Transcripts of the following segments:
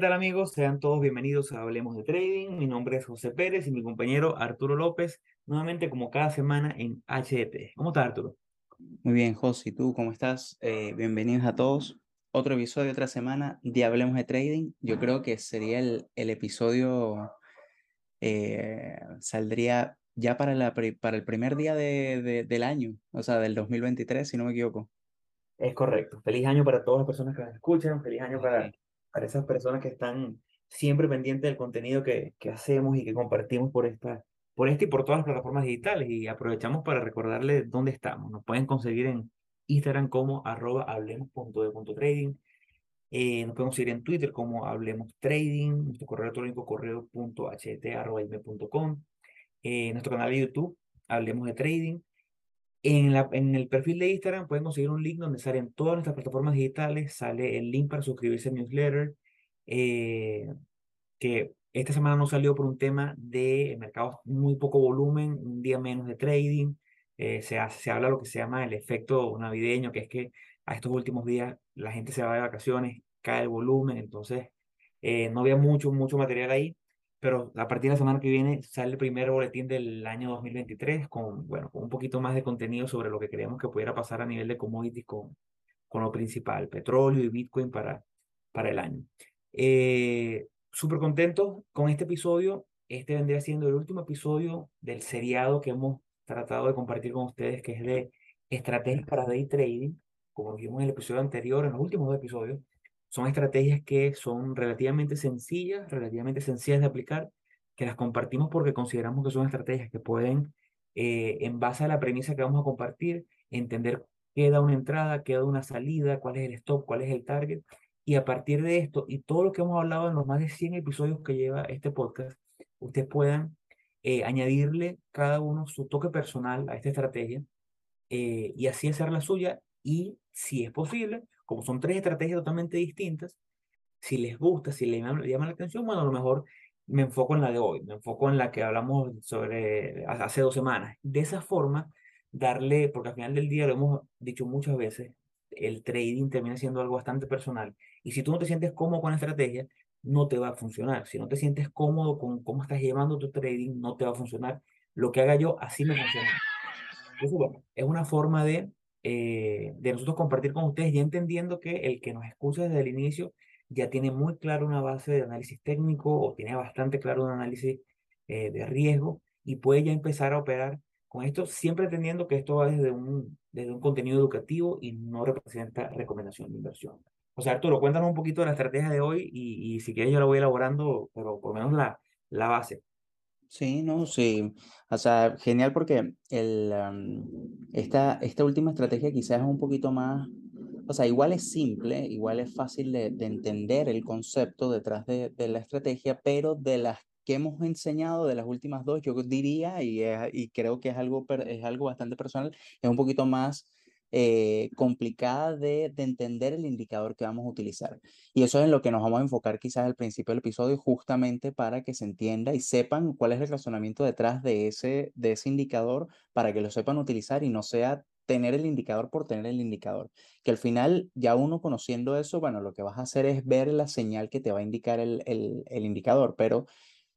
Hola, ¿qué tal amigos? Sean todos bienvenidos a Hablemos de Trading. Mi nombre es José Pérez y mi compañero Arturo López, nuevamente como cada semana en HT. ¿Cómo estás, Arturo? Muy bien, José, ¿y tú cómo estás? Eh, bienvenidos a todos. Otro episodio, otra semana de Hablemos de Trading. Yo creo que sería el, el episodio, eh, saldría ya para, la, para el primer día de, de, del año, o sea, del 2023, si no me equivoco. Es correcto. Feliz año para todas las personas que nos escuchan. Feliz año para, para esas personas que están siempre pendientes del contenido que, que hacemos y que compartimos por esta, por este y por todas las plataformas digitales. Y aprovechamos para recordarles dónde estamos. Nos pueden conseguir en Instagram como arroba hablemos.de.trading. Eh, nos podemos seguir en Twitter como Hablemos Trading, nuestro correo electrónico correo.ht.com, eh, nuestro canal de YouTube, Hablemos de Trading. En, la, en el perfil de Instagram pueden conseguir un link donde salen todas nuestras plataformas digitales, sale el link para suscribirse al newsletter, eh, que esta semana no salió por un tema de mercados muy poco volumen, un día menos de trading, eh, se, hace, se habla lo que se llama el efecto navideño, que es que a estos últimos días la gente se va de vacaciones, cae el volumen, entonces eh, no había mucho, mucho material ahí pero a partir de la semana que viene sale el primer boletín del año 2023 con, bueno, un poquito más de contenido sobre lo que creemos que pudiera pasar a nivel de commodities con, con lo principal, petróleo y Bitcoin para, para el año. Eh, Súper contentos con este episodio. Este vendría siendo el último episodio del seriado que hemos tratado de compartir con ustedes, que es de estrategias para day trading, como vimos en el episodio anterior, en los últimos dos episodios. Son estrategias que son relativamente sencillas, relativamente sencillas de aplicar, que las compartimos porque consideramos que son estrategias que pueden, eh, en base a la premisa que vamos a compartir, entender qué da una entrada, qué da una salida, cuál es el stop, cuál es el target. Y a partir de esto y todo lo que hemos hablado en los más de 100 episodios que lleva este podcast, ustedes puedan eh, añadirle cada uno su toque personal a esta estrategia eh, y así hacer la suya y, si es posible, como son tres estrategias totalmente distintas, si les gusta, si les llama, la atención, bueno, a lo mejor me enfoco en la de hoy, me enfoco en la que hablamos sobre hace dos semanas. De esa forma, darle, porque al final del día lo hemos dicho muchas veces, el trading termina siendo algo bastante personal. Y si tú no te sientes cómodo con la estrategia, no te va a funcionar. Si no te sientes cómodo con cómo estás llevando tu trading, no te va a funcionar. Lo que haga yo, así me funciona. Es una forma de eh, de nosotros compartir con ustedes, ya entendiendo que el que nos escucha desde el inicio ya tiene muy claro una base de análisis técnico o tiene bastante claro un análisis eh, de riesgo y puede ya empezar a operar con esto, siempre entendiendo que esto va desde un, desde un contenido educativo y no representa recomendación de inversión. O sea, Arturo, cuéntanos un poquito de la estrategia de hoy y, y si quieres yo la voy elaborando, pero por lo menos la, la base. Sí, no, sí. O sea, genial porque el, esta, esta última estrategia quizás es un poquito más, o sea, igual es simple, igual es fácil de, de entender el concepto detrás de, de, la estrategia, pero de las que hemos enseñado, de las últimas dos, yo diría, y, y creo que es algo, es algo bastante personal, es un poquito más eh, complicada de, de, entender el indicador que vamos a utilizar. Y eso es en lo que nos vamos a enfocar quizás al principio del episodio, justamente para que se entienda y sepan cuál es el razonamiento detrás de ese, de ese indicador, para que lo sepan utilizar y no sea tener el indicador por tener el indicador. Que al final, ya uno conociendo eso, bueno, lo que vas a hacer es ver la señal que te va a indicar el, el, el indicador, pero,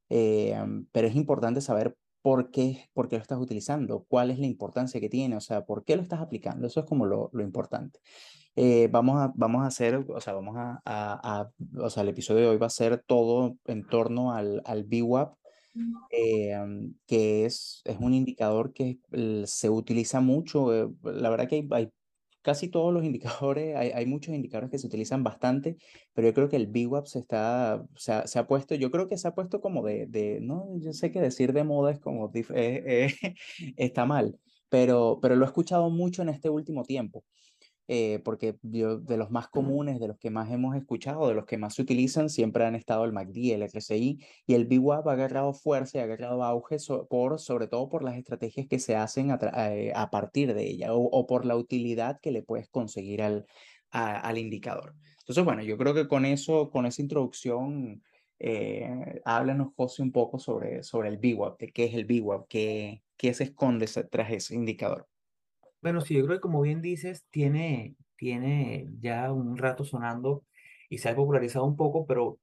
eh, pero es importante saber por qué, por qué lo estás utilizando, cuál es la importancia que tiene, o sea, por qué lo estás aplicando. Eso es como lo, lo importante. Eh, vamos, a, vamos a hacer, o sea, vamos a, a, a, o sea, el episodio de hoy va a ser todo en torno al, al VWAP, eh, que es, es un indicador que se utiliza mucho. Eh, la verdad que hay, hay casi todos los indicadores, hay, hay, muchos indicadores que se utilizan bastante, pero yo creo que el VWAP se, está, se, ha, se ha puesto, yo creo que se ha puesto como de, de no, yo sé que decir de moda es como, eh, eh, está mal, pero, pero lo he escuchado mucho en este último tiempo eh, porque yo, de los más comunes, de los que más hemos escuchado, de los que más se utilizan, siempre han estado el MACD, el RSI y el VWAP ha agarrado fuerza y ha agarrado auge so, por, sobre todo por las estrategias que se hacen a, eh, a partir de ella o, o, por la utilidad que le puedes conseguir al, a, al indicador. Entonces, bueno, yo creo que con eso, con esa introducción, eh, háblanos, José, un poco sobre, sobre el VWAP, de qué es el VWAP, qué, qué se esconde tras ese indicador. Bueno, sí, yo creo que como bien dices, tiene, tiene ya un rato sonando y se ha popularizado un poco, pero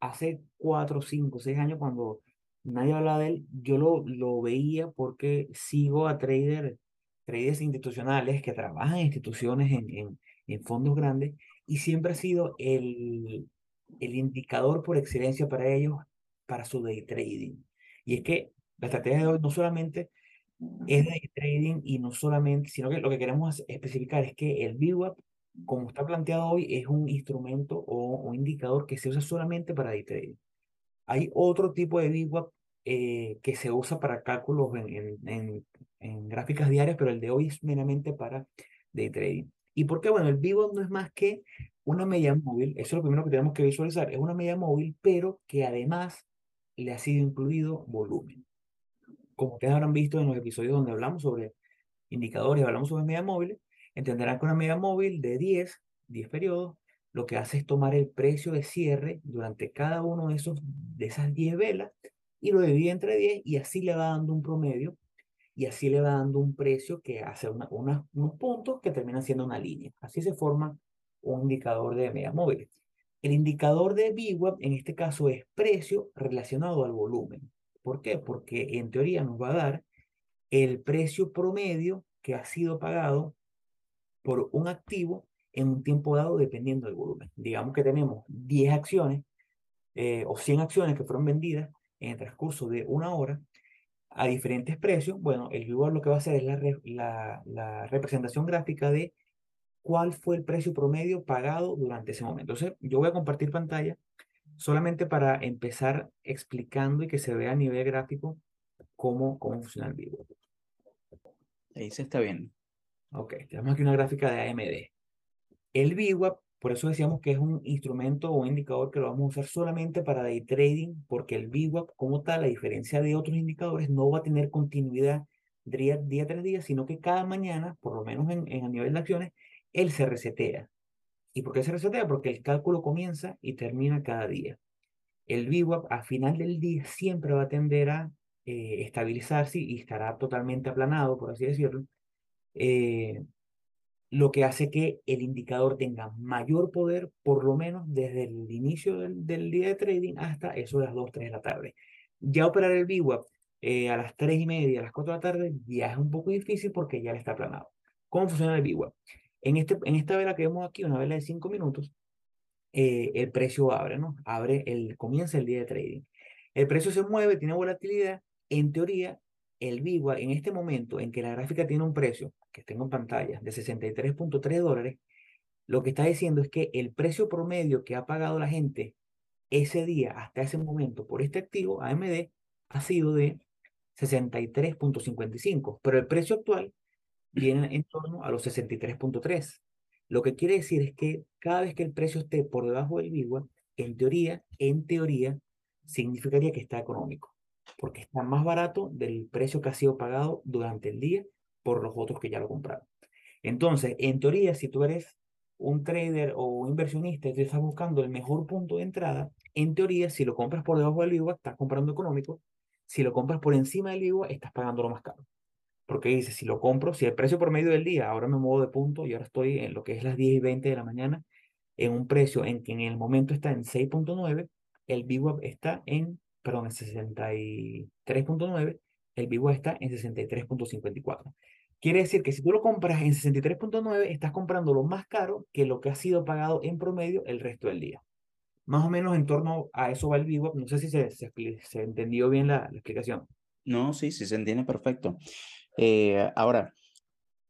hace cuatro, cinco, seis años cuando nadie hablaba de él, yo lo, lo veía porque sigo a traders, traders institucionales que trabajan en instituciones, en, en, en fondos grandes, y siempre ha sido el, el indicador por excelencia para ellos, para su day trading. Y es que la estrategia de hoy no solamente es day trading y no solamente, sino que lo que queremos especificar es que el VWAP, como está planteado hoy, es un instrumento o un indicador que se usa solamente para day trading. Hay otro tipo de VWAP eh, que se usa para cálculos en, en, en, gráficas diarias, pero el de hoy es meramente para day trading. ¿Y por qué? Bueno, el VWAP no es más que una media móvil, eso es lo primero que tenemos que visualizar, es una media móvil, pero que además le ha sido incluido volumen. Como ustedes habrán visto en los episodios donde hablamos sobre indicadores, hablamos sobre media móviles, entenderán que una media móvil de 10, 10 periodos, lo que hace es tomar el precio de cierre durante cada uno de, esos, de esas 10 velas y lo divide entre 10 y así le va dando un promedio y así le va dando un precio que hace una, unos puntos que terminan siendo una línea. Así se forma un indicador de media móviles. El indicador de VWAP en este caso es precio relacionado al volumen. ¿Por qué? Porque en teoría nos va a dar el precio promedio que ha sido pagado por un activo en un tiempo dado dependiendo del volumen. Digamos que tenemos 10 acciones eh, o 100 acciones que fueron vendidas en el transcurso de una hora a diferentes precios. Bueno, el VWAP lo que va a hacer es la, la, la representación gráfica de cuál fue el precio promedio pagado durante ese momento. Entonces, yo voy a compartir pantalla solamente para empezar explicando y que se vea a nivel gráfico cómo, cómo funciona el vivo. Ahí se está viendo. Ok, tenemos aquí una gráfica de AMD. El VWAP, por eso decíamos que es un instrumento o indicador que lo vamos a usar solamente para day trading, porque el VWAP como tal, a diferencia de otros indicadores, no va a tener continuidad día, día tras día, sino que cada mañana, por lo menos en, en a nivel de acciones, él se resetea. ¿Y por qué se resetea? Porque el cálculo comienza y termina cada día. El VWAP a final del día siempre va a tender a eh, estabilizarse y estará totalmente aplanado, por así decirlo, eh, lo que hace que el indicador tenga mayor poder, por lo menos desde el inicio del, del día de trading hasta eso de las 2, 3 de la tarde. Ya operar el VWAP eh, a las 3 y media, a las 4 de la tarde, ya es un poco difícil porque ya está aplanado. ¿Cómo funciona el VWAP? En, este, en esta vela que vemos aquí, una vela de 5 minutos, eh, el precio abre, ¿no? Abre, el, comienza el día de trading. El precio se mueve, tiene volatilidad. En teoría, el VIGUA, en este momento en que la gráfica tiene un precio, que tengo en pantalla, de 63.3 dólares, lo que está diciendo es que el precio promedio que ha pagado la gente ese día, hasta ese momento, por este activo, AMD, ha sido de 63.55, pero el precio actual viene en torno a los 63.3. Lo que quiere decir es que cada vez que el precio esté por debajo del VIGUA, en teoría, en teoría, significaría que está económico, porque está más barato del precio que ha sido pagado durante el día por los otros que ya lo compraron. Entonces, en teoría, si tú eres un trader o un inversionista y tú estás buscando el mejor punto de entrada, en teoría, si lo compras por debajo del VIGUA, estás comprando económico. Si lo compras por encima del VIGUA, estás pagando lo más caro porque dice, si lo compro, si el precio por medio del día, ahora me muevo de punto y ahora estoy en lo que es las 10 y 20 de la mañana, en un precio en que en el momento está en 6.9, el VWAP está en, perdón, en 63.9, el VWAP está en 63.54. Quiere decir que si tú lo compras en 63.9, estás comprando lo más caro que lo que ha sido pagado en promedio el resto del día. Más o menos en torno a eso va el VWAP. No sé si se, se, se entendió bien la, la explicación. No, sí, sí se entiende perfecto. Eh, ahora,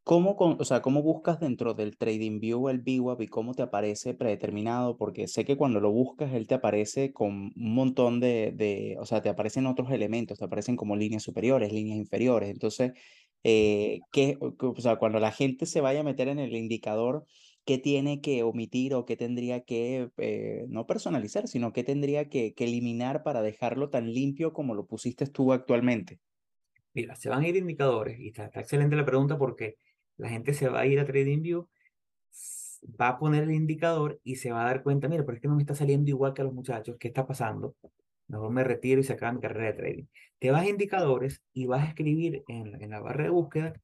¿cómo, o sea, ¿cómo buscas dentro del TradingView el VWAP y cómo te aparece predeterminado? Porque sé que cuando lo buscas, él te aparece con un montón de, o sea, te aparecen otros elementos, te aparecen como líneas superiores, líneas inferiores. Entonces, eh, ¿qué, o sea, cuando la gente se vaya a meter en el indicador, ¿qué tiene que omitir o qué tendría que, eh, no personalizar, sino qué tendría que, que eliminar para dejarlo tan limpio como lo pusiste tú actualmente? Mira, se van a ir indicadores, y está, excelente la pregunta porque la gente se va a ir a TradingView, va a poner el indicador y se va a dar cuenta, mira, pero es que no me está saliendo igual que a los muchachos, ¿qué está pasando? Mejor me retiro y se acaba mi carrera de trading. Te vas a indicadores y vas a escribir en, la barra de búsqueda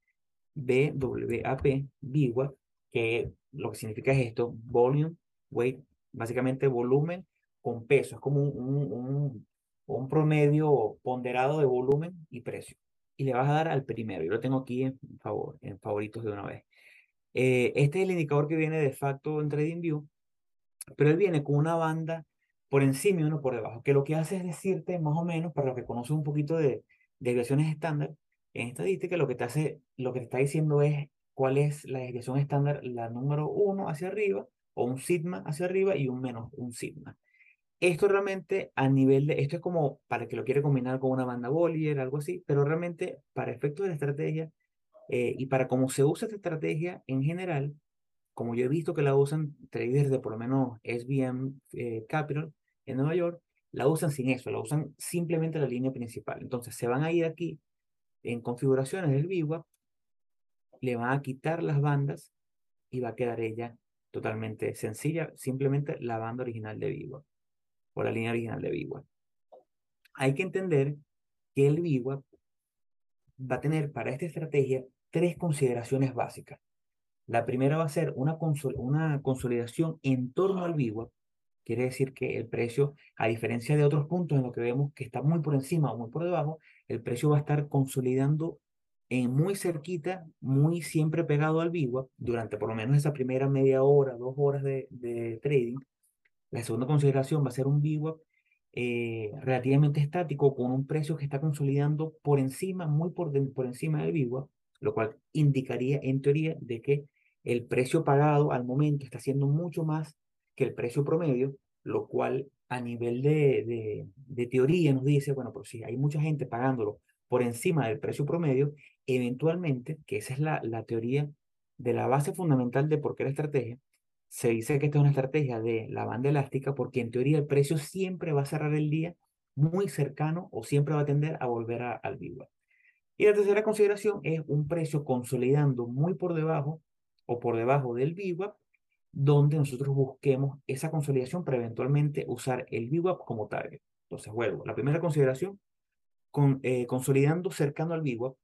BWAP, BWAP, que lo que significa es esto, volume, weight, básicamente volumen con peso, es como un, un, un, promedio ponderado de volumen y precio. Y le vas a dar al primero, yo lo tengo aquí en, favor, en favoritos de una vez. Eh, este es el indicador que viene de facto en TradingView, pero él viene con una banda por encima y uno por debajo, que lo que hace es decirte más o menos, para los que conocen un poquito de, desviaciones estándar, en estadística lo que te hace, lo que te está diciendo es cuál es la desviación estándar, la número uno hacia arriba, o un sigma hacia arriba y un menos un sigma. Esto realmente a nivel de, esto es como para que lo quiere combinar con una banda Bollier, algo así, pero realmente para efectos de la estrategia eh, y para cómo se usa esta estrategia en general, como yo he visto que la usan traders de por lo menos SBM eh, Capital en Nueva York, la usan sin eso, la usan simplemente la línea principal. Entonces se van a ir aquí en configuraciones del VWAP, le van a quitar las bandas y va a quedar ella totalmente sencilla, simplemente la banda original de VWAP o la línea original de VWAP. Hay que entender que el VWAP va a tener para esta estrategia tres consideraciones básicas. La primera va a ser una, una consolidación en torno al VWAP, quiere decir que el precio, a diferencia de otros puntos en los que vemos que está muy por encima o muy por debajo, el precio va a estar consolidando en muy cerquita, muy siempre pegado al VWAP durante por lo menos esa primera media hora, dos horas de trading. La segunda consideración va a ser un VWAP eh, relativamente estático con un precio que está consolidando por encima, muy por, por encima del VWAP, lo cual indicaría en teoría de que el precio pagado al momento está siendo mucho más que el precio promedio, lo cual a nivel de, de, teoría nos dice, bueno, pero si hay mucha gente pagándolo por encima del precio promedio, eventualmente, que esa es la, la teoría de la base fundamental de por qué la estrategia, se dice que esta es una estrategia de la banda elástica porque en teoría el precio siempre va a cerrar el día muy cercano o siempre va a tender a volver a, al VWAP. Y la tercera consideración es un precio consolidando muy por debajo o por debajo del VWAP, donde nosotros busquemos esa consolidación para eventualmente usar el VWAP como target. Entonces, vuelvo. La primera consideración, con, eh, consolidando cercano al VWAP,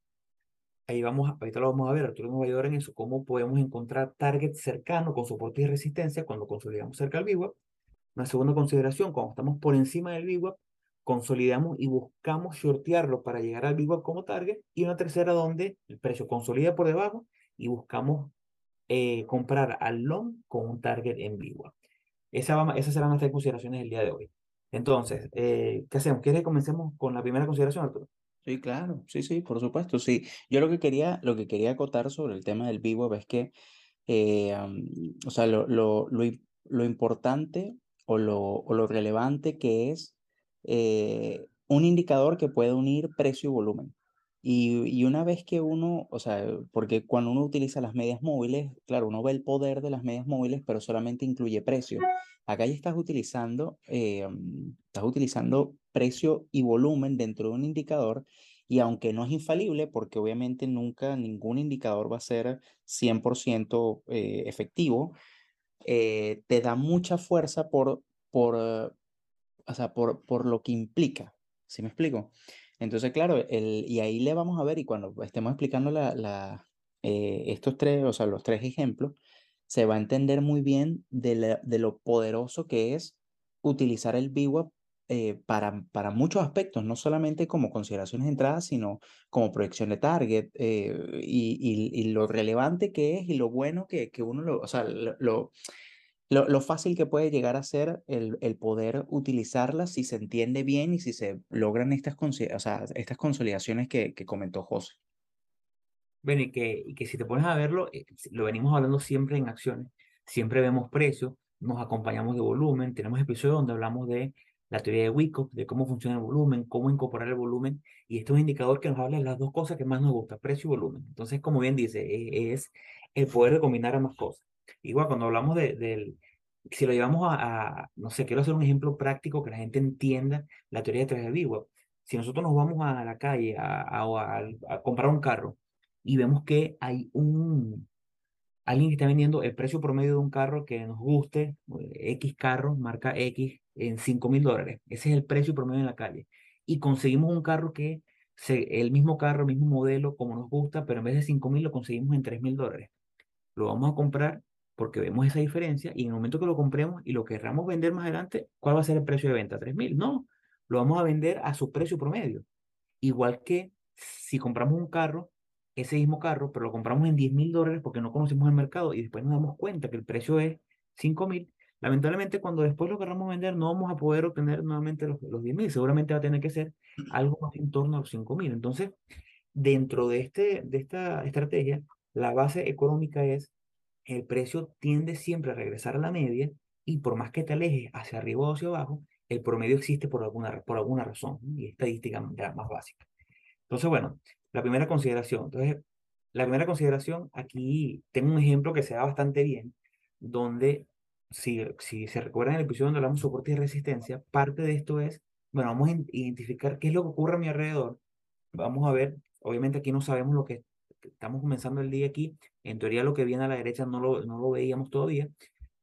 ahí vamos, ahorita lo vamos a ver, Arturo nos va a ayudar en eso, cómo podemos encontrar target cercano con soporte y resistencia cuando consolidamos cerca al VWAP. Una segunda consideración, cuando estamos por encima del VWAP, consolidamos y buscamos shortearlo para llegar al VWAP como target. Y una tercera donde el precio consolida por debajo y buscamos eh, comprar al long con un target en VWAP. Esa esas serán nuestras consideraciones del día de hoy. Entonces, eh, ¿qué hacemos? ¿Quieres que comencemos con la primera consideración, Arturo? Sí, claro, sí, sí, por supuesto, sí. Yo lo que quería, lo que quería acotar sobre el tema del vivo es que, eh, o sea, lo, lo, lo, lo importante o lo, o lo relevante que es eh, un indicador que puede unir precio y volumen. Y, una vez que uno, o sea, porque cuando uno utiliza las medias móviles, claro, uno ve el poder de las medias móviles, pero solamente incluye precio. Acá ya estás utilizando, eh, estás utilizando precio y volumen dentro de un indicador y aunque no es infalible, porque obviamente nunca ningún indicador va a ser 100% eh, efectivo, eh, te da mucha fuerza por, por, o sea, por, por lo que implica. ¿Sí me explico? Entonces, claro, el, y ahí le vamos a ver, y cuando estemos explicando la, la, estos tres, o sea, los tres ejemplos, se va a entender muy bien de, de lo poderoso que es utilizar el VWAP eh, para, para muchos aspectos, no solamente como consideraciones de entrada, sino como proyección de target eh, y, y, lo relevante que es y lo bueno que, que uno lo, lo, fácil que puede llegar a ser el, el, poder utilizarla si se entiende bien y si se logran estas, o sea, estas consolidaciones que, que comentó José. Bueno, y que, y que si te pones a verlo, eh, lo venimos hablando siempre en acciones, siempre vemos precios, nos acompañamos de volumen, tenemos episodios donde hablamos de la teoría de Wyckoff, de cómo funciona el volumen, cómo incorporar el volumen, y este es un indicador que nos habla de las dos cosas que más nos gusta, precio y volumen. Entonces, como bien dice, e, es, el poder de combinar ambas cosas. Igual, cuando hablamos de, del, si lo llevamos a, no sé, quiero hacer un ejemplo práctico que la gente entienda la teoría de tres de Wyckoff. Si nosotros nos vamos a la calle a, a, a comprar un carro, y vemos que hay un, alguien que está vendiendo el precio promedio de un carro que nos guste, X carro, marca X, en 5 mil dólares. Ese es el precio promedio en la calle. Y conseguimos un carro que, se, el mismo carro, el mismo modelo, como nos gusta, pero en vez de 5 mil lo conseguimos en 3 mil dólares. Lo vamos a comprar porque vemos esa diferencia y en el momento que lo compremos y lo querramos vender más adelante, ¿cuál va a ser el precio de venta? ¿3.000? No, lo vamos a vender a su precio promedio. Igual que si compramos un carro, ese mismo carro, pero lo compramos en 10 mil dólares porque no conocemos el mercado y después nos damos cuenta que el precio es 5 mil, lamentablemente cuando después lo queramos vender no vamos a poder obtener nuevamente los, los 10 mil, seguramente va a tener que ser algo más en torno a los 5 mil. Entonces, dentro de, este, de esta estrategia, la base económica es el precio tiende siempre a regresar a la media y por más que te alejes hacia arriba o hacia abajo, el promedio existe por alguna, por alguna razón y estadística más básica. Entonces, bueno, la primera consideración. Entonces, la primera consideración, aquí tengo un ejemplo que se da bastante bien, donde si, si se recuerdan el episodio donde hablamos de soporte y resistencia, parte de esto es, bueno, vamos a identificar qué es lo que ocurre a mi alrededor. Vamos a ver, obviamente aquí no sabemos lo que estamos comenzando el día aquí, en teoría lo que viene a la derecha no lo, no lo veíamos todavía,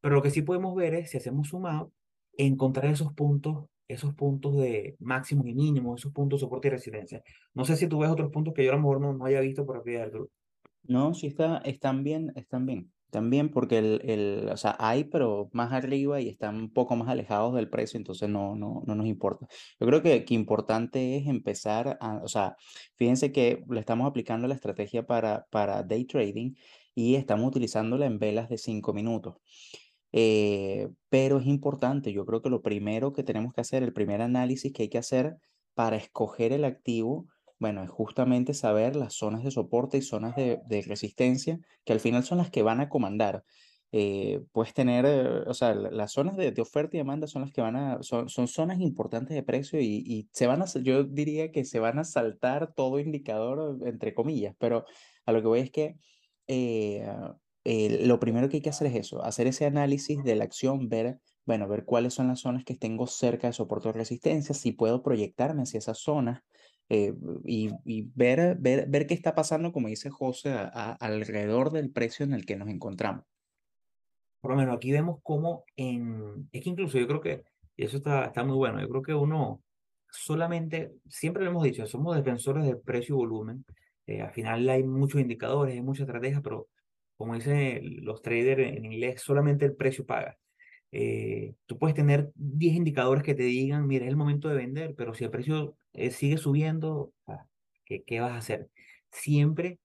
pero lo que sí podemos ver es, si hacemos sumado, encontrar esos puntos, esos puntos de máximo y mínimo, esos puntos de soporte y resistencia. No sé si tú ves otros puntos que yo a lo mejor no, no haya visto por aquí grupo. No, sí está, están bien, están bien. También porque el, el, o sea, hay, pero más arriba y están un poco más alejados del precio, entonces no, no, no nos importa. Yo creo que, que importante es empezar a, o sea, fíjense que le estamos aplicando la estrategia para, para day trading y estamos utilizándola en velas de 5 minutos. Eh, pero es importante, yo creo que lo primero que tenemos que hacer, el primer análisis que hay que hacer para escoger el activo, bueno, es justamente saber las zonas de soporte y zonas de, resistencia, que al final son las que van a comandar. Eh, puedes tener, eh, o sea, las zonas de, oferta y demanda son las que van a, son, son zonas importantes de precio y, se van a, yo diría que se van a saltar todo indicador, entre comillas, pero a lo que voy es que eh, lo primero que hay que hacer es eso, hacer ese análisis de la acción, ver, bueno, ver cuáles son las zonas que tengo cerca de soporte de resistencia, si puedo proyectarme hacia esas zonas eh, y, y, ver, ver, ver qué está pasando, como dice José, a, a, alrededor del precio en el que nos encontramos. Por lo menos aquí vemos cómo en, es que incluso yo creo que, y eso está, está muy bueno, yo creo que uno solamente, siempre lo hemos dicho, somos defensores de precio y volumen, eh, al final hay muchos indicadores, hay muchas estrategias, pero como dicen los traders en inglés, solamente el precio paga. Eh, tú puedes tener 10 indicadores que te digan, mira, es el momento de vender, pero si el precio eh, sigue subiendo, ¿qué, ¿qué, vas a hacer? Siempre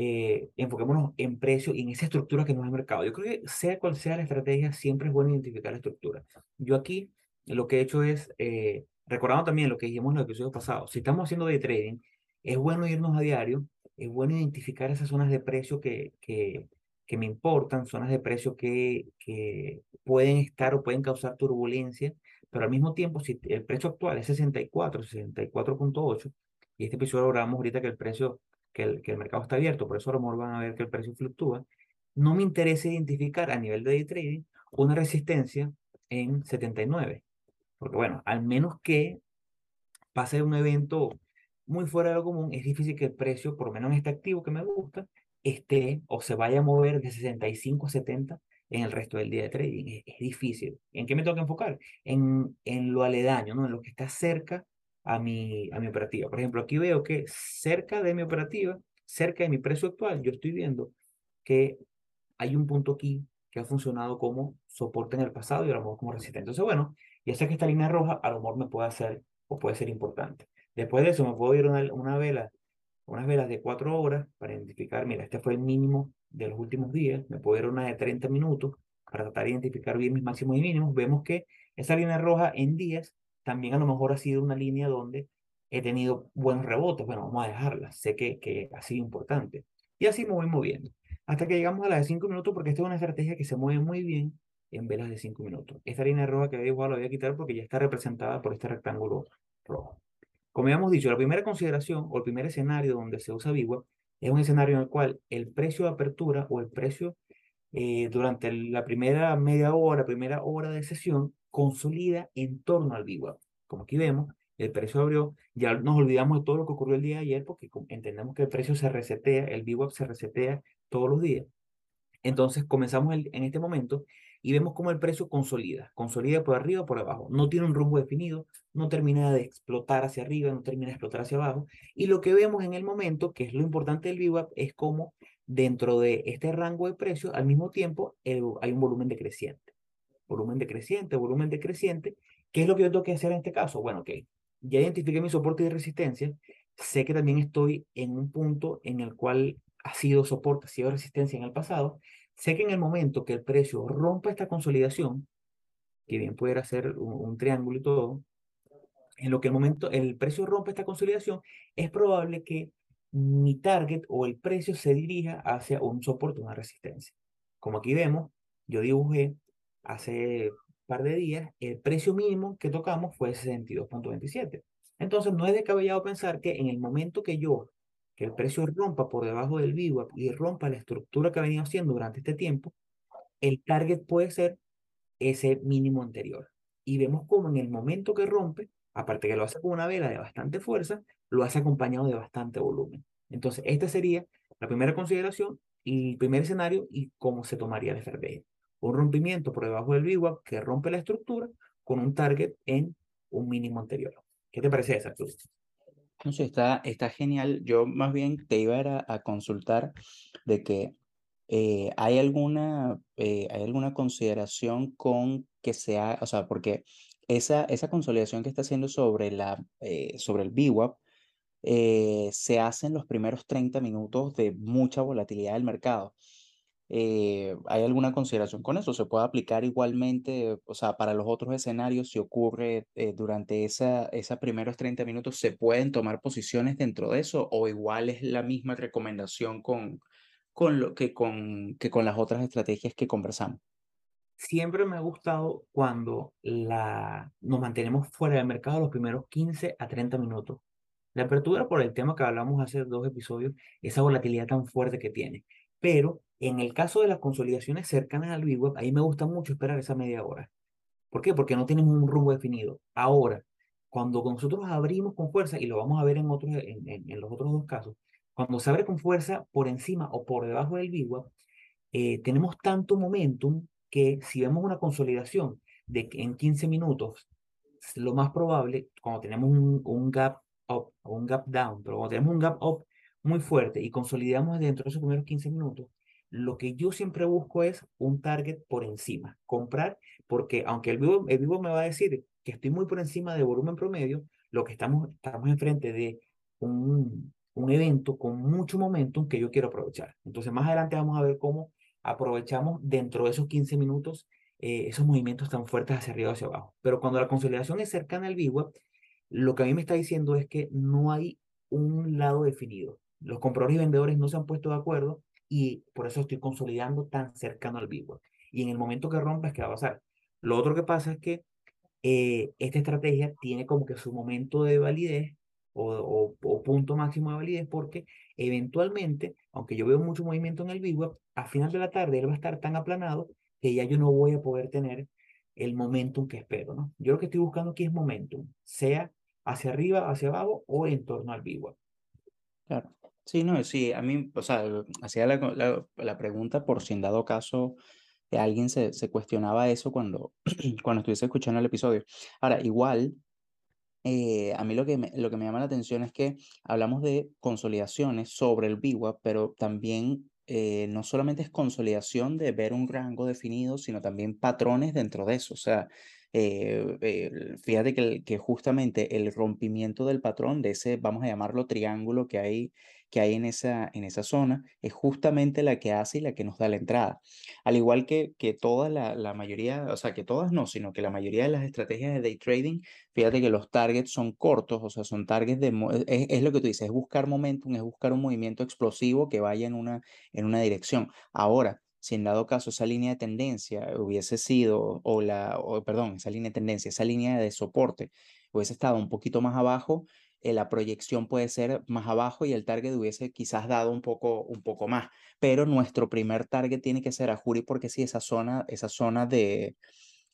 eh, enfoquémonos en precio y en esa estructura que no es el mercado. Yo creo que sea cual sea la estrategia, siempre es bueno identificar la estructura. Yo aquí lo que he hecho es, eh, recordando también lo que dijimos en los episodios pasados, si estamos haciendo de trading, es bueno irnos a diario, es bueno identificar esas zonas de precio que, que, que me importan, zonas de precio que, que pueden estar o pueden causar turbulencia, pero al mismo tiempo, si el precio actual es 64, 64.8, y este episodio hablamos ahorita que el precio, que el, que el mercado está abierto, por eso a lo mejor van a ver que el precio fluctúa, no me interesa identificar a nivel de day trading una resistencia en 79, porque bueno, al menos que pase un evento muy fuera de lo común, es difícil que el precio, por lo menos en este activo que me gusta, esté o se vaya a mover de 65 a 70 en el resto del día de trading. Es, es, difícil. ¿En qué me tengo que enfocar? En, en lo aledaño, ¿no? en lo que está cerca a mi, a mi operativa. Por ejemplo, aquí veo que cerca de mi operativa, cerca de mi precio actual, yo estoy viendo que hay un punto aquí que ha funcionado como soporte en el pasado y a lo como resistente. Entonces, bueno, ya sé que esta línea roja a lo mejor me puede hacer o puede ser importante. Después de eso me puedo ir a una, una vela unas velas de 4 horas para identificar, mira, este fue el mínimo de los últimos días, me puedo ir a una de 30 minutos para tratar de identificar bien mis máximos y mínimos, vemos que esa línea roja en días también a lo mejor ha sido una línea donde he tenido buenos rebotes, bueno, vamos a dejarla, sé que, que ha sido importante. Y así me voy moviendo, hasta que llegamos a la de 5 minutos, porque esta es una estrategia que se mueve muy bien en velas de 5 minutos. Esta línea roja que había igual la voy a quitar porque ya está representada por este rectángulo rojo. Como habíamos dicho, la primera consideración o el primer escenario donde se usa VWAP es un escenario en el cual el precio de apertura o el precio eh, durante la primera media hora, primera hora de sesión, consolida en torno al VWAP. Como aquí vemos, el precio abrió, ya nos olvidamos de todo lo que ocurrió el día de ayer porque entendemos que el precio se resetea, el VWAP se resetea todos los días. Entonces comenzamos el, en este momento y vemos cómo el precio consolida, consolida por arriba por abajo, no tiene un rumbo definido, no termina de explotar hacia arriba, no termina de explotar hacia abajo, y lo que vemos en el momento, que es lo importante del VWAP, es cómo dentro de este rango de precios, al mismo tiempo hay un volumen decreciente. Volumen decreciente, volumen decreciente. ¿Qué es lo que yo tengo que hacer en este caso? Bueno, ok, ya identifiqué mi soporte y resistencia. Sé que también estoy en un punto en el cual ha sido soporte, ha sido resistencia en el pasado. Sé que en el momento que el precio rompa esta consolidación, que bien pudiera ser un, triángulo y todo, en lo que el momento el precio rompe esta consolidación, es probable que mi target o el precio se dirija hacia un soporte, una resistencia. Como aquí vemos, yo dibujé hace par de días, el precio mínimo que tocamos fue 62.27. Entonces, no es descabellado pensar que en el momento que yo, que el precio rompa por debajo del VWAP y rompa la estructura que ha venido haciendo durante este tiempo, el target puede ser ese mínimo anterior. Y vemos cómo en el momento que rompe, aparte que lo hace con una vela de bastante fuerza, lo hace acompañado de bastante volumen. Entonces, esta sería la primera consideración y el primer escenario y cómo se tomaría el FRB. Un rompimiento por debajo del VWAP que rompe la estructura con un target en un mínimo anterior. ¿Qué te parece esa, No sé, está, está genial. Yo más bien te iba a, a consultar de que eh, ¿hay alguna, eh, ¿hay alguna consideración con que sea, o sea, porque esa, esa consolidación que está haciendo sobre, la, eh, sobre el VWAP se hace en los primeros 30 minutos de mucha volatilidad del mercado? ¿Hay alguna consideración con eso? ¿Se puede aplicar igualmente, o sea, para los otros escenarios, si ocurre durante esa, esos primeros 30 minutos, ¿se pueden tomar posiciones dentro de eso o igual es la misma recomendación con, con lo que con, que con las otras estrategias que conversamos. Siempre me ha gustado cuando la, nos mantenemos fuera del mercado los primeros 15 a 30 minutos. La apertura, por el tema que hablamos hace dos episodios, esa volatilidad tan fuerte que tiene. Pero en el caso de las consolidaciones cercanas al VWAP, ahí me gusta mucho esperar esa media hora. ¿Por qué? Porque no tenemos un rumbo definido. Ahora, cuando nosotros abrimos con fuerza, y lo vamos a ver en, otros, en, en los otros dos casos, cuando se abre con fuerza por encima o por debajo del VWAP, eh, tenemos tanto momentum que si vemos una consolidación de en 15 minutos, lo más probable, cuando tenemos un, gap up un gap down, pero cuando tenemos un gap up muy fuerte y consolidamos dentro de esos primeros 15 minutos, lo que yo siempre busco es un target por encima, comprar, porque aunque el vivo, el vivo me va a decir que estoy muy por encima de volumen promedio, lo que estamos, estamos enfrente de un, un evento con mucho momentum que yo quiero aprovechar. Entonces, más adelante vamos a ver cómo aprovechamos dentro de esos 15 minutos eh, esos movimientos tan fuertes hacia arriba o hacia abajo. Pero cuando la consolidación es cercana al VWAP, lo que a mí me está diciendo es que no hay un lado definido. Los compradores y vendedores no se han puesto de acuerdo y por eso estoy consolidando tan cercano al VWAP. Y en el momento que rompa es que va a pasar. Lo otro que pasa es que eh, esta estrategia tiene como que su momento de validez o, punto máximo de validez porque eventualmente, aunque yo veo mucho movimiento en el VWAP, a final de la tarde él va a estar tan aplanado que ya yo no voy a poder tener el momentum que espero, ¿no? Yo lo que estoy buscando aquí es momentum, sea hacia arriba, hacia abajo o en torno al VWAP. Claro. Sí, no, sí, a mí, o sea, hacía la, la, pregunta por si en dado caso alguien se, se cuestionaba eso cuando, cuando estuviese escuchando el episodio. Ahora, igual, eh, a mí lo que, me, lo que me llama la atención es que hablamos de consolidaciones sobre el VWAP, pero también eh, no solamente es consolidación de ver un rango definido, sino también patrones dentro de eso. O sea, eh, fíjate que, que justamente el rompimiento del patrón de ese, vamos a llamarlo triángulo que hay que hay en esa, en esa zona es justamente la que hace y la que nos da la entrada. Al igual que, que toda la, la mayoría, o sea, que todas no, sino que la mayoría de las estrategias de day trading, fíjate que los targets son cortos, o sea, son targets de, es, es lo que tú dices, es buscar momentum, es buscar un movimiento explosivo que vaya en una, en una dirección. Ahora, si en dado caso esa línea de tendencia hubiese sido, o la, o, perdón, esa línea de tendencia, esa línea de soporte hubiese estado un poquito más abajo, eh, la proyección puede ser más abajo y el target hubiese quizás dado un poco, un poco más. Pero nuestro primer target tiene que ser a Jury porque sí, esa zona, esa zona de,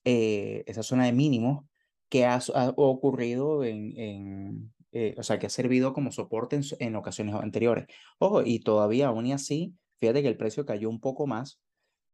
eh, esa zona de mínimos que ha, ocurrido en, en eh, o sea, que ha servido como soporte en, ocasiones anteriores. Ojo, y todavía aún y así, fíjate que el precio cayó un poco más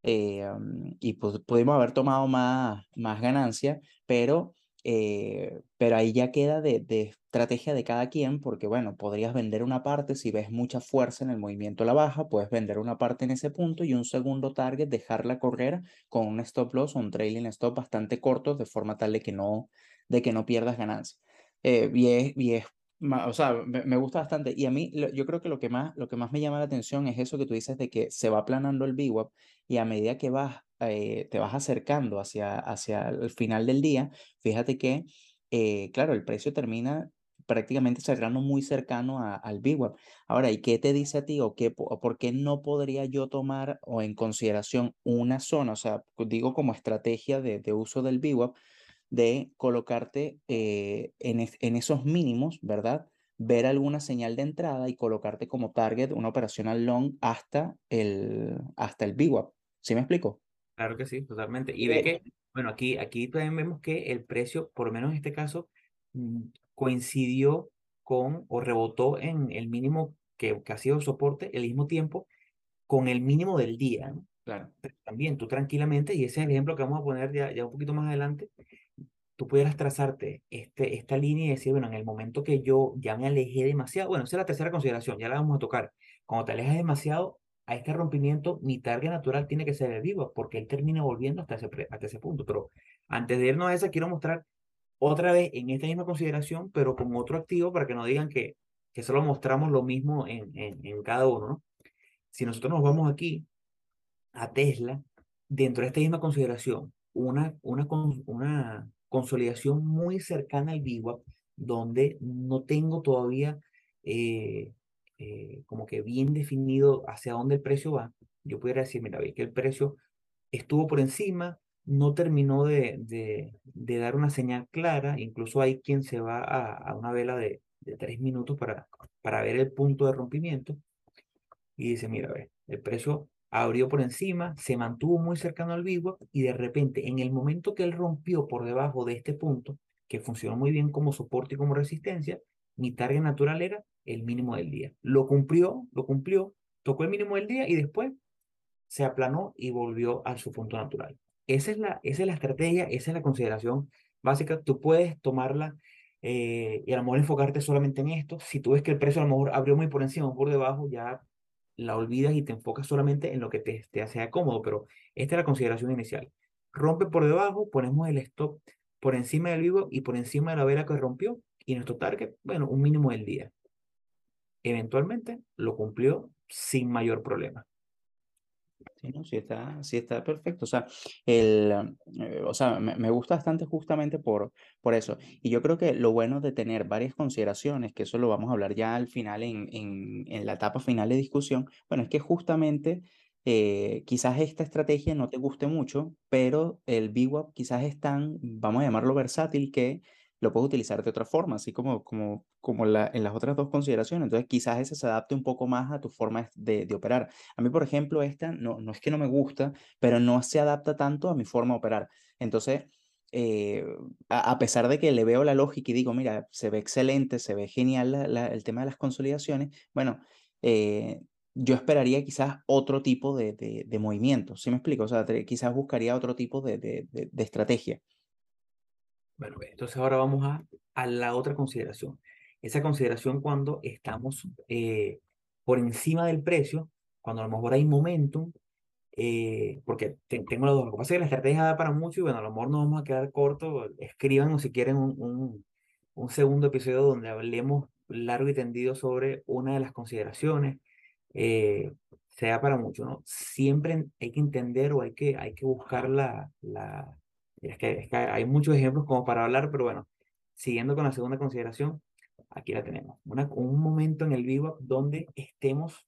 y pues, pudimos haber tomado más, más ganancia, pero eh, pero ahí ya queda de, estrategia de cada quien, porque bueno, podrías vender una parte si ves mucha fuerza en el movimiento a la baja, puedes vender una parte en ese punto y un segundo target dejarla correr con un stop loss o un trailing stop bastante corto, de forma tal de que no, de que no pierdas ganancia. Eh, y, o sea, me, gusta bastante. Y a mí, yo creo que lo que, más, lo que más me llama la atención es eso que tú dices de que se va aplanando el VWAP y a medida que vas, eh, te vas acercando hacia, hacia el final del día, fíjate que, eh, claro, el precio termina prácticamente cerrando muy cercano al VWAP. Ahora, ¿y qué te dice a ti o, qué, por qué no podría yo tomar o en consideración una zona? O sea, digo como estrategia de, de uso del VWAP de colocarte eh, en, en, esos mínimos, ¿verdad? Ver alguna señal de entrada y colocarte como target una operación al long hasta el, hasta el VWAP. ¿Sí me explico? Claro que sí, totalmente. Y ve Eh, que, bueno, aquí, aquí también vemos que el precio, por lo menos en este caso, mm, coincidió con o rebotó en el mínimo que, que ha sido soporte el mismo tiempo con el mínimo del día. ¿no? claro. Pero también tú tranquilamente, y ese es el ejemplo que vamos a poner ya, ya un poquito más adelante, tú pudieras trazarte este, esta línea y decir, bueno, en el momento que yo ya me alejé demasiado, bueno, esa es la tercera consideración, ya la vamos a tocar. Cuando te alejas demasiado a este rompimiento, mi target natural tiene que ser el vivo, porque él termina volviendo hasta ese, hasta ese punto. Pero antes de irnos a esa, quiero mostrar otra vez en esta misma consideración, pero con otro activo para que no digan que, que solo mostramos lo mismo en, en, en cada uno, ¿no? Si nosotros nos vamos aquí a Tesla, dentro de esta misma consideración, una, una, una consolidación muy cercana al VWAP, donde no tengo todavía eh, eh, como que bien definido hacia dónde el precio va. Yo pudiera decir, mira, ve que el precio estuvo por encima, no terminó de, de, dar una señal clara, incluso hay quien se va a, a una vela de, de tres minutos para, para ver el punto de rompimiento y dice, mira, ve, el precio abrió por encima, se mantuvo muy cercano al VWAP y de repente en el momento que él rompió por debajo de este punto, que funcionó muy bien como soporte y como resistencia, mi target natural era el mínimo del día. Lo cumplió, lo cumplió, tocó el mínimo del día y después se aplanó y volvió a su punto natural. Esa es la, esa es la estrategia, esa es la consideración básica. Tú puedes tomarla eh, y a lo mejor enfocarte solamente en esto. Si tú ves que el precio a lo mejor abrió muy por encima o por debajo, ya la olvidas y te enfocas solamente en lo que te, te sea cómodo, pero esta es la consideración inicial. Rompe por debajo, ponemos el stop por encima del vivo y por encima de la vela que rompió y nuestro target, bueno, un mínimo del día. Eventualmente lo cumplió sin mayor problema. Sí, no, sí está, sí está perfecto. O sea, el, eh, o sea me, gusta bastante justamente por, por eso. Y yo creo que lo bueno de tener varias consideraciones, que eso lo vamos a hablar ya al final, en, en, en la etapa final de discusión, bueno, es que justamente eh, quizás esta estrategia no te guste mucho, pero el VWAP quizás es tan, vamos a llamarlo versátil, que lo puedes utilizar de otra forma, así como, como, como la, en las otras dos consideraciones. Entonces, quizás ese se adapte un poco más a tu forma de, de, operar. A mí, por ejemplo, esta no, no es que no me gusta, pero no se adapta tanto a mi forma de operar. Entonces, eh, a, pesar de que le veo la lógica y digo, mira, se ve excelente, se ve genial la, el tema de las consolidaciones, bueno, eh, yo esperaría quizás otro tipo de, de, de movimiento, ¿sí me explico? O sea, quizás buscaría otro tipo de, de estrategia. Bueno, entonces ahora vamos a, a la otra consideración. Esa consideración cuando estamos eh, por encima del precio, cuando a lo mejor hay momentum, eh, porque te, tengo las dos. Lo que pasa es que la estrategia da para mucho y bueno, a lo mejor nos vamos a quedar cortos. Escríbanos si quieren un, un, un segundo episodio donde hablemos largo y tendido sobre una de las consideraciones. Eh, se da para mucho, ¿no? Siempre hay que entender o hay que, hay que buscar la, la, es que, es que hay muchos ejemplos como para hablar, pero bueno, siguiendo con la segunda consideración, aquí la tenemos. Una, un momento en el vivo donde estemos.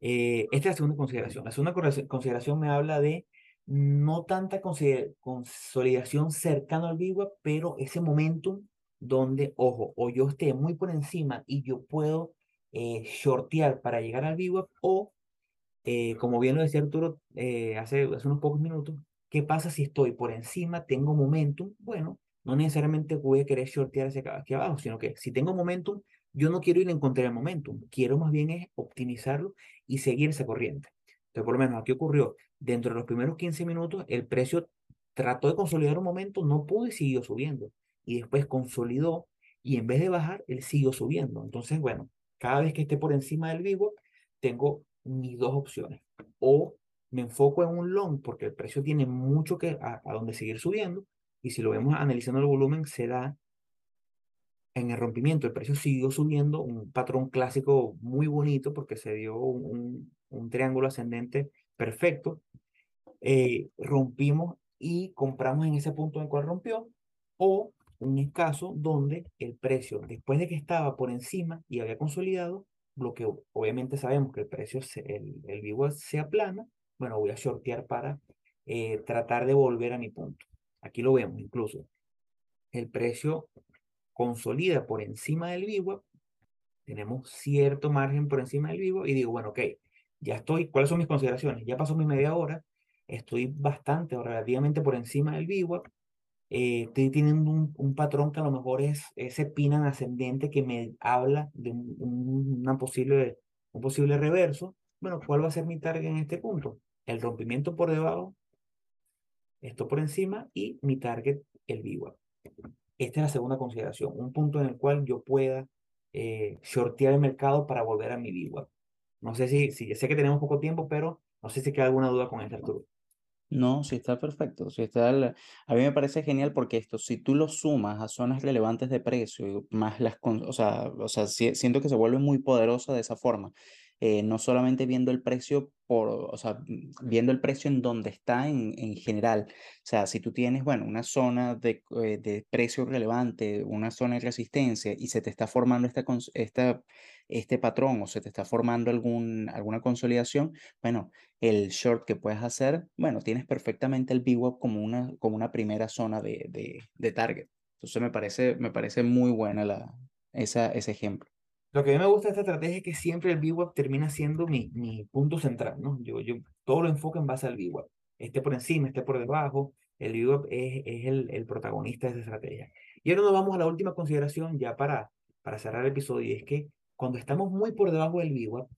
Eh, esta es la segunda consideración. La segunda consideración me habla de no tanta consolidación cercano al vivo, pero ese momento donde, ojo, o yo esté muy por encima y yo puedo eh, shortear para llegar al vivo, o eh, como bien lo decía Arturo eh, hace, hace unos pocos minutos, ¿Qué pasa si estoy por encima, tengo momentum? Bueno, no necesariamente voy a querer shortear hacia abajo, sino que si tengo momentum, yo no quiero ir a encontrar el momentum, quiero más bien es optimizarlo y seguir esa corriente. Entonces, por lo menos aquí ocurrió, dentro de los primeros 15 minutos, el precio trató de consolidar un momento, no pudo y siguió subiendo. Y después consolidó y en vez de bajar, él siguió subiendo. Entonces, bueno, cada vez que esté por encima del vivo, tengo mis dos opciones. O me enfoco en un long porque el precio tiene mucho que a, a donde seguir subiendo. Y si lo vemos analizando el volumen, se da en el rompimiento. El precio siguió subiendo, un patrón clásico muy bonito porque se dio un, un triángulo ascendente perfecto. Eh, rompimos y compramos en ese punto en el cual rompió. O un caso donde el precio, después de que estaba por encima y había consolidado, lo que obviamente sabemos que el precio, el, el vivo se aplana, bueno, voy a shortear para eh, tratar de volver a mi punto. Aquí lo vemos incluso. El precio consolida por encima del vivo, tenemos cierto margen por encima del vivo y digo, bueno, ok, ya estoy, ¿cuáles son mis consideraciones? Ya pasó mi media hora, estoy bastante o relativamente por encima del vivo, eh, estoy teniendo un, patrón que a lo mejor es ese pinan ascendente que me habla de un, un, posible, un posible reverso. Bueno, ¿cuál va a ser mi target en este punto? El rompimiento por debajo, esto por encima y mi target, el VWAP. Esta es la segunda consideración, un punto en el cual yo pueda eh, shortear el mercado para volver a mi VWAP. No sé si, si, sé que tenemos poco tiempo, pero no sé si queda alguna duda con esto, Arturo. No, sí está perfecto. Sí está A mí me parece genial porque esto, si tú lo sumas a zonas relevantes de precio, más las, o sea, o sea, siento que se vuelve muy poderosa de esa forma. Eh, no solamente viendo el precio por, o sea, viendo el precio en donde está en, en general. O sea, si tú tienes, bueno, una zona de, eh, de precio relevante, una zona de resistencia y se te está formando esta, esta, este patrón o se te está formando algún, alguna consolidación, bueno, el short que puedes hacer, bueno, tienes perfectamente el VWAP como una, como una primera zona de, de, de target. Entonces me parece, me parece muy buena la, esa, ese ejemplo. Lo que a mí me gusta de esta estrategia es que siempre el VWAP termina siendo mi, mi punto central, ¿no? Yo, yo todo lo enfoco en base al VWAP. Esté por encima, esté por debajo, el VWAP es, es el, el protagonista de esta estrategia. Y ahora nos vamos a la última consideración ya para, para cerrar el episodio, y es que cuando estamos muy por debajo del VWAP,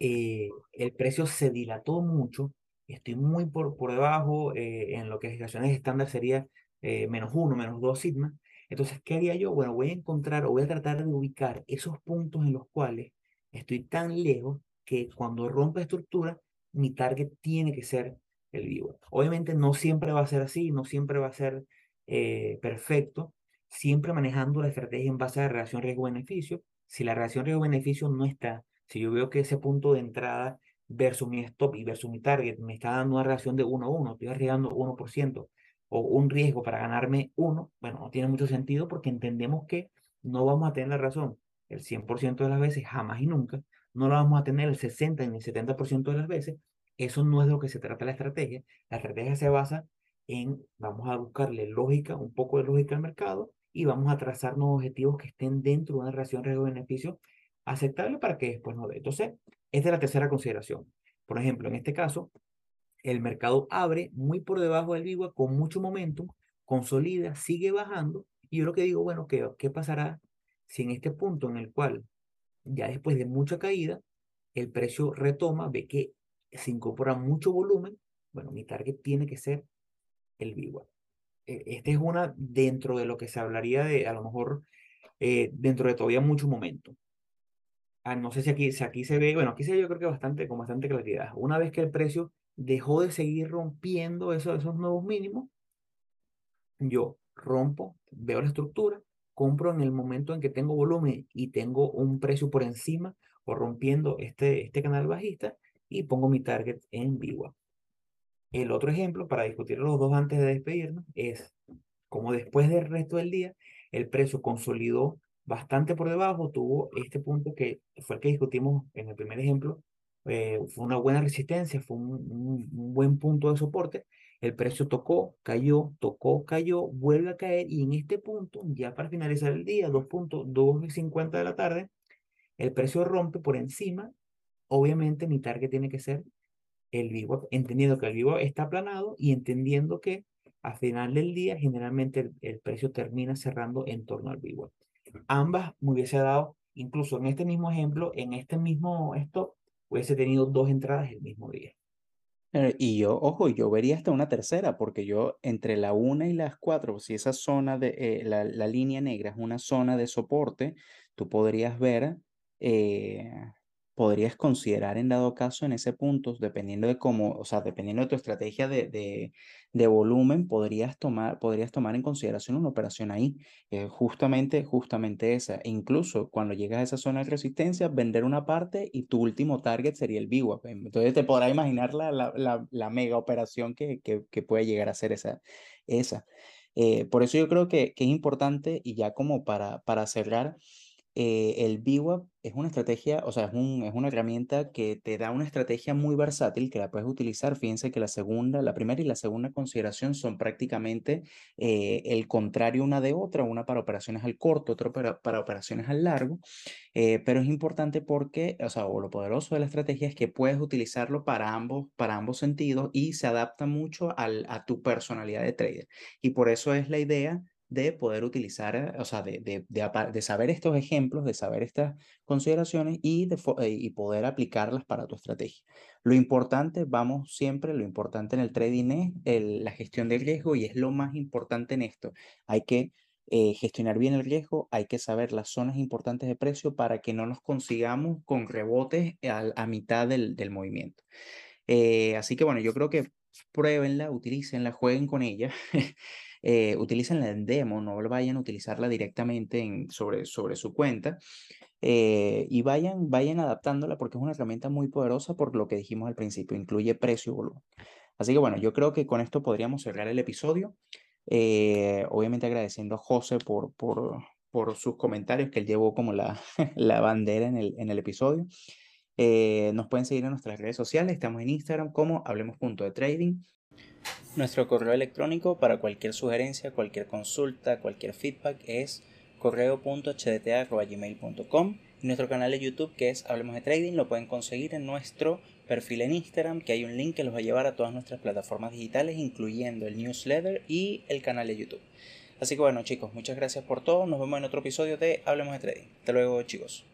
eh, el precio se dilató mucho, estoy muy por, por debajo, eh, en lo que es situaciones estándar sería eh, menos uno, menos dos sigma, entonces, ¿qué haría yo? Bueno, voy a encontrar o voy a tratar de ubicar esos puntos en los cuales estoy tan lejos que cuando rompa estructura, mi target tiene que ser el vivo. Obviamente no siempre va a ser así, no siempre va a ser eh, perfecto, siempre manejando la estrategia en base a la relación riesgo-beneficio. Si la relación riesgo-beneficio no está, si yo veo que ese punto de entrada versus mi stop y versus mi target me está dando una relación de 1 a 1, estoy arriesgando 1%, o un riesgo para ganarme uno, bueno, no tiene mucho sentido porque entendemos que no vamos a tener la razón el 100% de las veces, jamás y nunca, no lo vamos a tener el 60 ni el 70% de las veces, eso no es de lo que se trata la estrategia, la estrategia se basa en, vamos a buscarle lógica, un poco de lógica al mercado y vamos a trazarnos objetivos que estén dentro de una relación riesgo-beneficio aceptable para que después no dé. Entonces, esta es la tercera consideración. Por ejemplo, en este caso, el mercado abre muy por debajo del VIVA con mucho momentum, consolida, sigue bajando. Y yo lo que digo, bueno, ¿qué, ¿qué pasará si en este punto en el cual ya después de mucha caída, el precio retoma, ve que se incorpora mucho volumen? Bueno, mi target tiene que ser el VIVA. E, Esta es una dentro de lo que se hablaría de, a lo mejor, eh, dentro de todavía mucho momento. Ah, no sé si aquí, si aquí se ve, bueno, aquí se ve yo creo que bastante, con bastante claridad. Una vez que el precio dejó de seguir rompiendo esos, esos nuevos mínimos, yo rompo, veo la estructura, compro en el momento en que tengo volumen y tengo un precio por encima o rompiendo este, este canal bajista y pongo mi target en vivo. El otro ejemplo, para discutir los dos antes de despedirnos, es como después del resto del día, el precio consolidó bastante por debajo, tuvo este punto que fue el que discutimos en el primer ejemplo, eh, fue una buena resistencia, fue un, un, un, buen punto de soporte. El precio tocó, cayó, tocó, cayó, vuelve a caer y en este punto, ya para finalizar el día, 2.250 de la tarde, el precio rompe por encima. Obviamente mi target tiene que ser el vivo, entendiendo que el vivo está aplanado y entendiendo que a final del día generalmente el, el precio termina cerrando en torno al vivo. Ambas me hubiese dado, incluso en este mismo ejemplo, en este mismo stop, hubiese tenido dos entradas el mismo día. Eh, Y yo, ojo, yo vería hasta una tercera, porque yo entre la una y las cuatro, si esa zona de eh, la, la línea negra es una zona de soporte, tú podrías ver, eh, podrías considerar en dado caso en ese punto, dependiendo de cómo, o sea, dependiendo de tu estrategia de, de, de volumen, podrías tomar, podrías tomar en consideración una operación ahí, eh, justamente, justamente esa. Incluso cuando llegas a esa zona de resistencia, vender una parte y tu último target sería el VWAP. Entonces te podrás imaginar la, la, la, mega operación que, que, que, puede llegar a ser esa. esa. Eh, por eso yo creo que, que, es importante y ya como para, para cerrar, eh, el VWAP es una estrategia, o sea, es, un, es una herramienta que te da una estrategia muy versátil que la puedes utilizar. Fíjense que la segunda, la primera y la segunda consideración son prácticamente eh, el contrario una de otra, una para operaciones al corto, otra para, para operaciones al largo. Eh, pero es importante porque, o sea, lo poderoso de la estrategia es que puedes utilizarlo para ambos, para ambos sentidos y se adapta mucho al, a tu personalidad de trader. Y por eso es la idea de poder utilizar, o sea, de, de, de, saber estos ejemplos, de saber estas consideraciones y, de, y poder aplicarlas para tu estrategia. Lo importante, vamos siempre, lo importante en el trading es la gestión del riesgo y es lo más importante en esto. Hay que eh, gestionar bien el riesgo, hay que saber las zonas importantes de precio para que no nos consigamos con rebotes a, a mitad del, del movimiento. Eh, así que bueno, yo creo que pruébenla, utilícenla, jueguen con ella. eh, utilícenla en demo, no vayan a utilizarla directamente en, sobre, sobre su cuenta. Eh, y vayan, vayan adaptándola porque es una herramienta muy poderosa por lo que dijimos al principio, incluye precio y volumen. Así que bueno, yo creo que con esto podríamos cerrar el episodio. Eh, obviamente agradeciendo a José por, por, por sus comentarios que él llevó como la, la bandera en el, en el episodio. Eh, nos pueden seguir en nuestras redes sociales, estamos en Instagram como hablemos.de nuestro correo electrónico para cualquier sugerencia, cualquier consulta, cualquier feedback es correo.hdt.gmail.com y nuestro canal de YouTube que es Hablemos de Trading lo pueden conseguir en nuestro perfil en Instagram que hay un link que los va a llevar a todas nuestras plataformas digitales incluyendo el newsletter y el canal de YouTube. Así que bueno chicos, muchas gracias por todo, nos vemos en otro episodio de Hablemos de Trading. Hasta luego chicos.